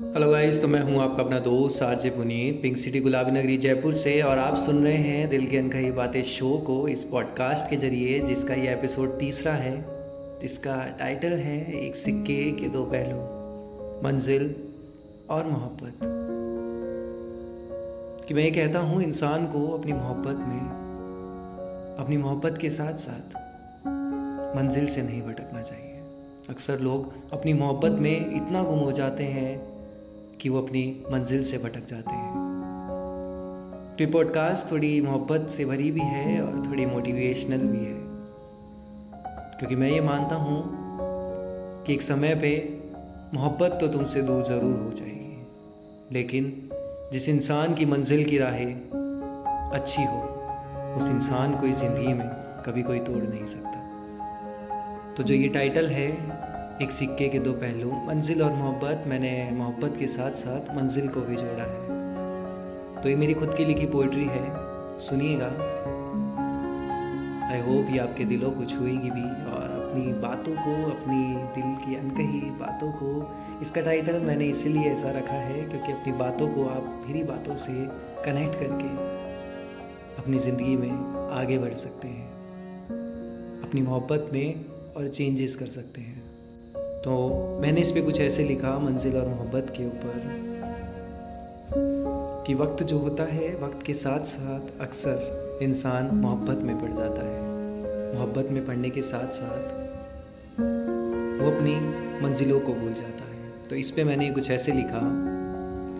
Hello guys तो मैं हूँ आपका अपना दोस्त आरजे पुनीत पिंक सिटी गुलाबी नगरी जयपुर से, और आप सुन रहे हैं दिल की अनकही बातें शो को इस पॉडकास्ट के ज़रिए, जिसका ये एपिसोड तीसरा है। जिसका टाइटल है, एक सिक्के के दो पहलू, मंजिल और मोहब्बत। कि मैं ये कहता हूँ, इंसान को अपनी मोहब्बत में, अपनी मोहब्बत के साथ साथ मंजिल से नहीं भटकना चाहिए। अक्सर लोग अपनी मोहब्बत में इतना गुम हो जाते हैं कि वो अपनी मंजिल से भटक जाते हैं। तो ये पॉडकास्ट थोड़ी मोहब्बत से भरी भी है और थोड़ी मोटिवेशनल भी है। क्योंकि मैं ये मानता हूँ कि एक समय पे मोहब्बत तो तुमसे दूर ज़रूर हो जाएगी। लेकिन जिस इंसान की मंजिल की राहें अच्छी हो, उस इंसान को इस ज़िंदगी में कभी कोई तोड़ नहीं सकता। तो जो ये टाइटल है एक सिक्के के दो पहलू, मंजिल और मोहब्बत। मैंने मोहब्बत के साथ साथ मंजिल को भी जोड़ा है। तो ये मेरी खुद की लिखी पोइट्री है। सुनिएगा। आई होप ये आपके दिलों को छुएगी भी और अपनी बातों को, अपनी दिल की अनकही बातों को। इसका टाइटल मैंने इसीलिए ऐसा रखा है क्योंकि अपनी बातों को आप मेरी बातों से कनेक्ट करके अपनी ज़िंदगी में आगे बढ़ सकते हैं। अपनी मोहब्बत में और चेंजेस कर सकते हैं। तो मैंने इस पर कुछ ऐसे लिखा, मंजिल और मोहब्बत के ऊपर, कि वक्त जो होता है, वक्त के साथ साथ अक्सर इंसान मोहब्बत में पड़ जाता है। मोहब्बत में पढ़ने के साथ साथ वो अपनी मंजिलों को भूल जाता है। तो इस पे मैंने कुछ ऐसे लिखा,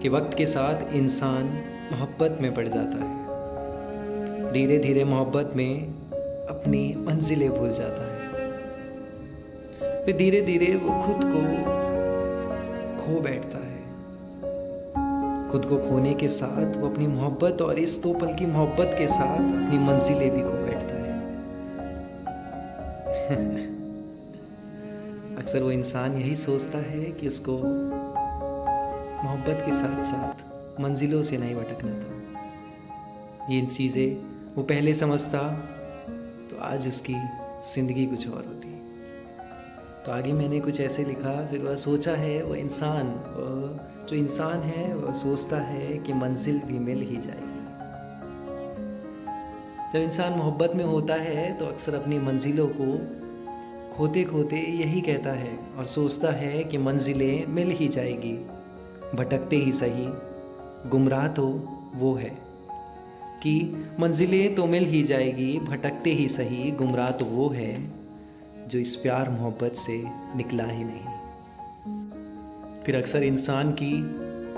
कि वक्त के साथ इंसान मोहब्बत में पड़ जाता है। धीरे धीरे मोहब्बत में अपनी मंजिलें भूल जाता है। फिर धीरे धीरे वो खुद को खो बैठता है। खुद को खोने के साथ वो अपनी मोहब्बत और इस दो पल की मोहब्बत के साथ अपनी मंजिलें भी खो बैठता है। अक्सर वो इंसान यही सोचता है कि उसको मोहब्बत के साथ साथ मंजिलों से नहीं भटकना था। ये चीज़ें वो पहले समझता तो आज उसकी ज़िंदगी कुछ और होती। तो आगे मैंने कुछ ऐसे लिखा, फिर वह सोचा है, वह इंसान जो इंसान है, वह सोचता है कि मंजिल भी मिल ही जाएगी। जब इंसान मोहब्बत में होता है तो अक्सर अपनी मंजिलों को खोते खोते यही कहता है और सोचता है कि मंजिलें मिल ही जाएगी, भटकते ही सही, गुमराह तो वो है। कि मंजिलें तो मिल ही जाएगी, भटकते ही सही, गुमराह तो वो है। जो इस प्यार मोहब्बत से निकला ही नहीं। फिर अक्सर इंसान की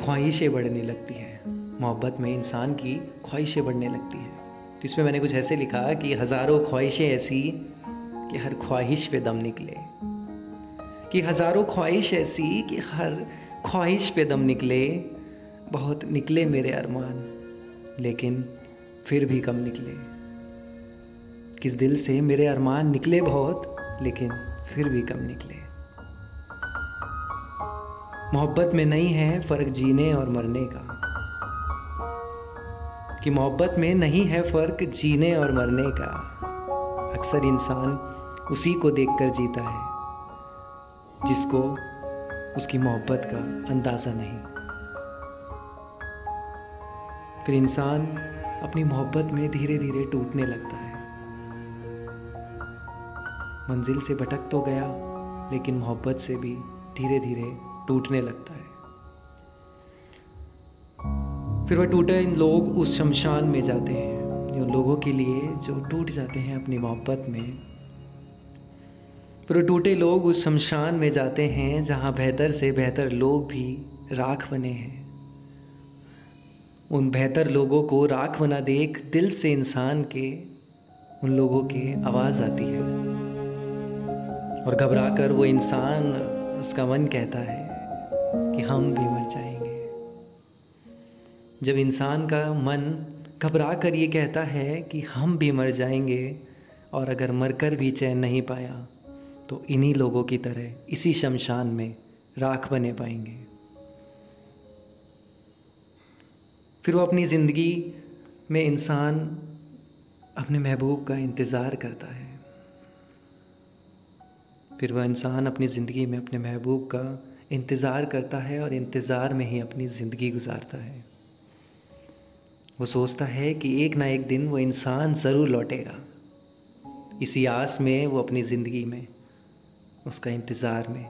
ख्वाहिशें बढ़ने लगती हैं। मोहब्बत में इंसान की ख्वाहिशें बढ़ने लगती हैं। तो इसमें मैंने कुछ ऐसे लिखा कि हज़ारों ख्वाहिशें ऐसी कि हर ख्वाहिश पे दम निकले। कि हज़ारों ख्वाहिश ऐसी कि हर ख्वाहिश पे दम निकले, बहुत निकले मेरे अरमान, लेकिन फिर भी कम निकले। किस दिल से मेरे अरमान निकले बहुत लेकिन फिर भी कम निकले। मोहब्बत में नहीं है फ़र्क जीने और मरने का। कि मोहब्बत में नहीं है फ़र्क जीने और मरने का। अक्सर इंसान उसी को देखकर जीता है, जिसको उसकी मोहब्बत का अंदाज़ा नहीं। फिर इंसान अपनी मोहब्बत में धीरे धीरे टूटने लगता है। मंजिल से भटक तो गया, लेकिन मोहब्बत से भी धीरे धीरे टूटने लगता है। फिर वह टूटे इन लोग उस शमशान में जाते हैं, जो लोगों के लिए जो टूट जाते हैं अपनी मोहब्बत में। फिर टूटे लोग उस शमशान में जाते हैं, जहाँ बेहतर से बेहतर लोग भी राख बने हैं। उन बेहतर लोगों को राख बना देख दिल से इंसान के, उन लोगों की आवाज़ आती है। और घबरा कर वो इंसान उसका मन कहता है कि हम भी मर जाएँगे। जब इंसान का मन घबरा कर ये कहता है कि हम भी मर जाएँगे और अगर मरकर भी चैन नहीं पाया तो इन्हीं लोगों की तरह इसी शमशान में राख बने पाएँगे। फिर वो अपनी ज़िंदगी में इंसान अपने महबूब का इंतज़ार करता है। फिर वह इंसान अपनी ज़िंदगी में अपने महबूब का इंतज़ार करता है और इंतज़ार में ही अपनी ज़िंदगी गुजारता है। वो सोचता है कि एक ना एक दिन वो इंसान ज़रूर लौटेगा। इसी आस में वो अपनी ज़िंदगी में, उसका इंतज़ार में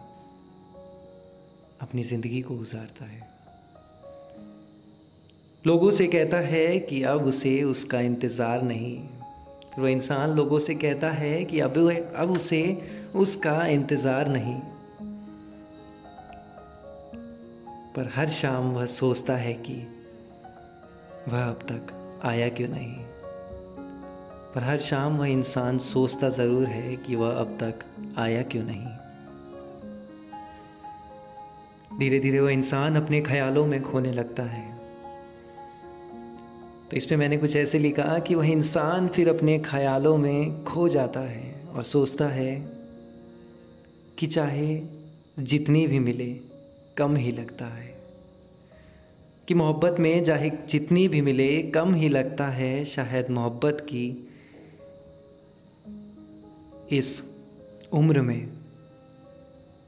अपनी ज़िंदगी को गुजारता है। लोगों से कहता है कि अब उसे उसका इंतज़ार नहीं। फिर वो इंसान लोगों से कहता है कि अब अब उसे उसका इंतज़ार नहीं। पर हर शाम वह सोचता है कि वह अब तक आया क्यों नहीं। पर हर शाम वह इंसान सोचता ज़रूर है कि वह अब तक आया क्यों नहीं। धीरे धीरे वह इंसान अपने ख्यालों में खोने लगता है। तो इस पर मैंने कुछ ऐसे लिखा कि वह इंसान फिर अपने ख्यालों में खो जाता है और सोचता है कि चाहे जितनी भी मिले, कम ही लगता है। कि मोहब्बत में चाहे जितनी भी मिले, कम ही लगता है शायद मोहब्बत की इस उम्र में।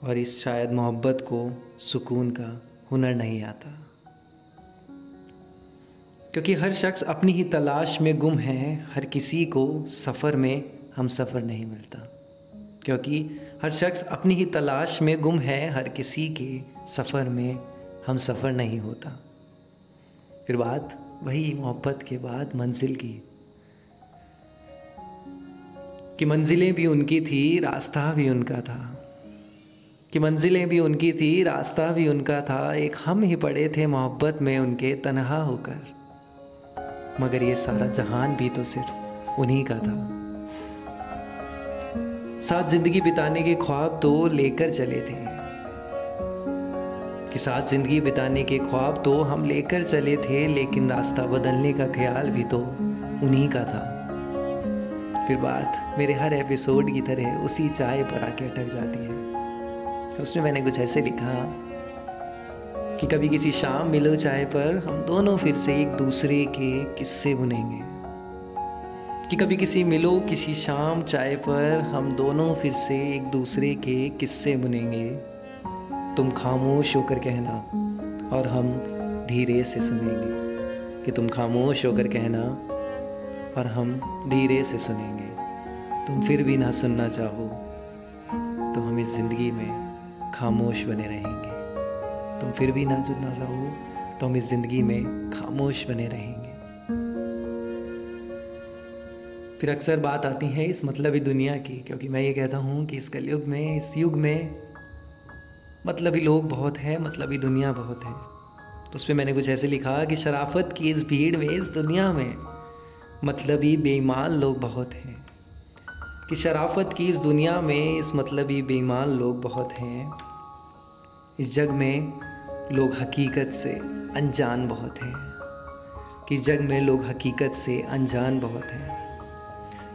और इस शायद मोहब्बत को सुकून का हुनर नहीं आता। क्योंकि हर शख्स अपनी ही तलाश में गुम है, हर किसी को सफ़र में हम सफ़र नहीं मिलता। क्योंकि हर शख्स अपनी ही तलाश में गुम है, हर किसी के सफ़र में हम सफ़र नहीं होता। फिर बात वही मोहब्बत के बाद मंजिल की, कि मंजिलें भी उनकी थी, रास्ता भी उनका था। कि मंजिलें भी उनकी थी, रास्ता भी उनका था। एक हम ही पड़े थे मोहब्बत में उनके तनहा होकर। मगर ये सारा जहान भी तो सिर्फ़ उन्हीं का था। साथ ज़िंदगी बिताने के ख्वाब तो लेकर चले थे। कि साथ ज़िंदगी बिताने के ख्वाब तो हम लेकर चले थे, लेकिन रास्ता बदलने का ख्याल भी तो उन्हीं का था। फिर बात मेरे हर एपिसोड की तरह उसी चाय पर आके अटक जाती है। उसमें मैंने कुछ ऐसे लिखा कि कभी किसी शाम मिलो चाय पर हम दोनों फिर से एक दूसरे के किस्से बुनेंगे। कि कभी किसी मिलो, किसी शाम चाय पर हम दोनों फिर से एक दूसरे के किस्से बुनेंगे। तुम खामोश होकर कहना और हम धीरे से सुनेंगे कि तुम खामोश होकर कहना और हम धीरे से सुनेंगे। तुम फिर भी ना सुनना चाहो तो हम इस ज़िंदगी में खामोश बने रहेंगे। तुम फिर भी ना सुनना चाहो तो हम इस ज़िंदगी में खामोश बने रहेंगे। फिर अक्सर बात आती है इस मतलबी दुनिया की, क्योंकि मैं ये कहता हूँ कि इस कलयुग में, इस युग में मतलबी लोग बहुत हैं मतलबी दुनिया बहुत है। तो उस पर मैंने कुछ ऐसे लिखा कि शराफत की इस भीड़ में, इस दुनिया में मतलबी बेईमान लोग बहुत हैं। कि शराफत की इस दुनिया में, इस मतलबी बेईमान लोग बहुत हैं। इस जग में लोग हकीकत से अनजान बहुत हैं। कि जग में लोग हकीकत से अनजान बहुत हैं।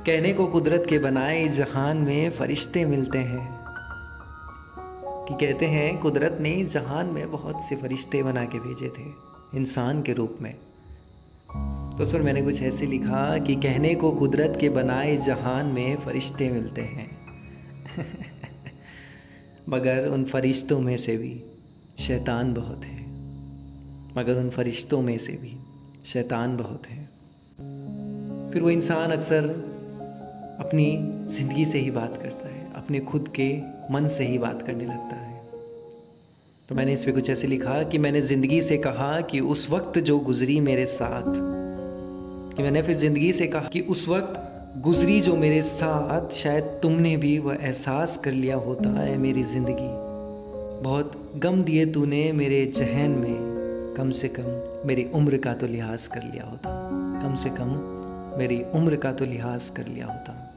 कहने को कुदरत के बनाए जहान में फरिश्ते मिलते हैं। कि कहते हैं, कुदरत ने जहान में बहुत से फरिश्ते बना के भेजे थे, इंसान के रूप में। तो उस पर मैंने कुछ ऐसे लिखा कि कहने को कुदरत के बनाए जहान में फरिश्ते मिलते हैं। मगर उन फरिश्तों में से भी शैतान बहुत है। मगर उन फरिश्तों में से भी शैतान बहुत है। फिर वो इंसान अक्सर अपनी ज़िंदगी से ही बात करता है, अपने खुद के मन से ही बात करने लगता है। तो मैंने इस पर कुछ ऐसे लिखा कि मैंने ज़िंदगी से कहा कि उस वक्त जो गुज़री मेरे साथ, कि मैंने फिर ज़िंदगी से कहा कि उस वक्त गुज़री जो मेरे साथ, शायद तुमने भी वह एहसास कर लिया होता है मेरी ज़िंदगी। बहुत गम दिए तूने मेरे जहन में, कम से कम मेरी उम्र का तो लिहाज कर लिया होता, कम से कम मेरी उम्र का तो लिहाज कर लिया होता।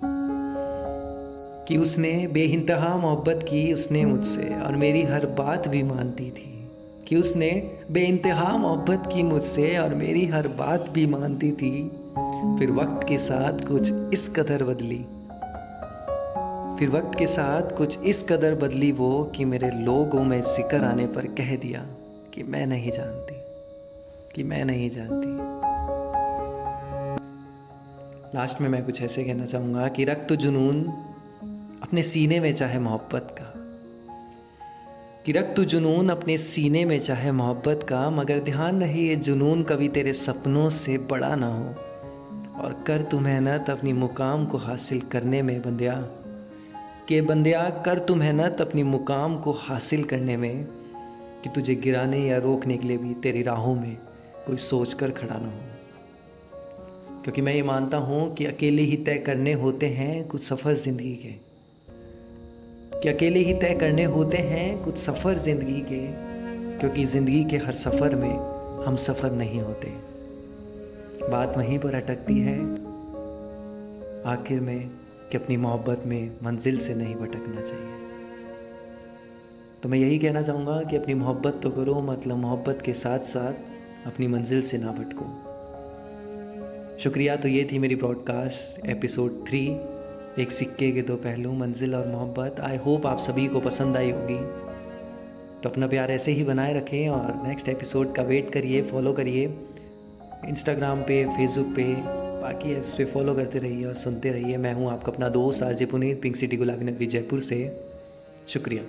कि उसने बेइंतहा मोहब्बत की उसने मुझसे, और मेरी हर बात भी मानती थी। कि उसने बेइंतहा मोहब्बत की मुझसे, और मेरी हर बात भी मानती थी। फिर वक्त के साथ कुछ इस कदर बदली। फिर वक्त के साथ कुछ इस कदर बदली वो, कि मेरे लोगों में ज़िक्र आने पर कह दिया कि मैं नहीं जानती। कि मैं नहीं जानती। लास्ट में मैं कुछ ऐसे कहना चाहूँगा कि रक्त जुनून अपने सीने में चाहे मोहब्बत का। कि रक्त तू जुनून अपने सीने में चाहे मोहब्बत का, मगर ध्यान रहे ये जुनून कभी तेरे सपनों से बड़ा ना हो। और कर तू मेहनत अपनी मुकाम को हासिल करने में बंदिया। के बंदिया, कर तू मेहनत अपनी मुकाम को हासिल करने में, कि तुझे गिराने या रोकने के लिए भी तेरी राहों में कोई सोच कर खड़ा ना हो। क्योंकि मैं ये मानता हूँ कि अकेले ही तय करने होते हैं कुछ सफ़र ज़िंदगी के। कि अकेले ही तय करने होते हैं कुछ सफ़र ज़िंदगी के, क्योंकि ज़िंदगी के हर सफ़र में हम सफ़र नहीं होते। बात वहीं पर अटकती है। आखिर में कि अपनी मोहब्बत में मंजिल से नहीं भटकना चाहिए। तो मैं यही कहना चाहूँगा कि अपनी मोहब्बत तो करो मतलब मोहब्बत के साथ साथ अपनी मंजिल से ना भटको। शुक्रिया तो ये थी मेरी ब्रॉडकास्ट एपिसोड थ्री एक सिक्के के दो पहलू, मंजिल और मोहब्बत। आई होप आप सभी को पसंद आई होगी। तो अपना प्यार ऐसे ही बनाए रखें और नेक्स्ट एपिसोड का वेट करिए फॉलो करिए। इंस्टाग्राम पे फेसबुक पे, बाकी ऐप्स पे फॉलो करते रहिए और सुनते रहिए। मैं हूँ आपका अपना दोस्त आरजे पुनीत पिंक सिटी गुलाबी नगरी जयपुर से। शुक्रिया।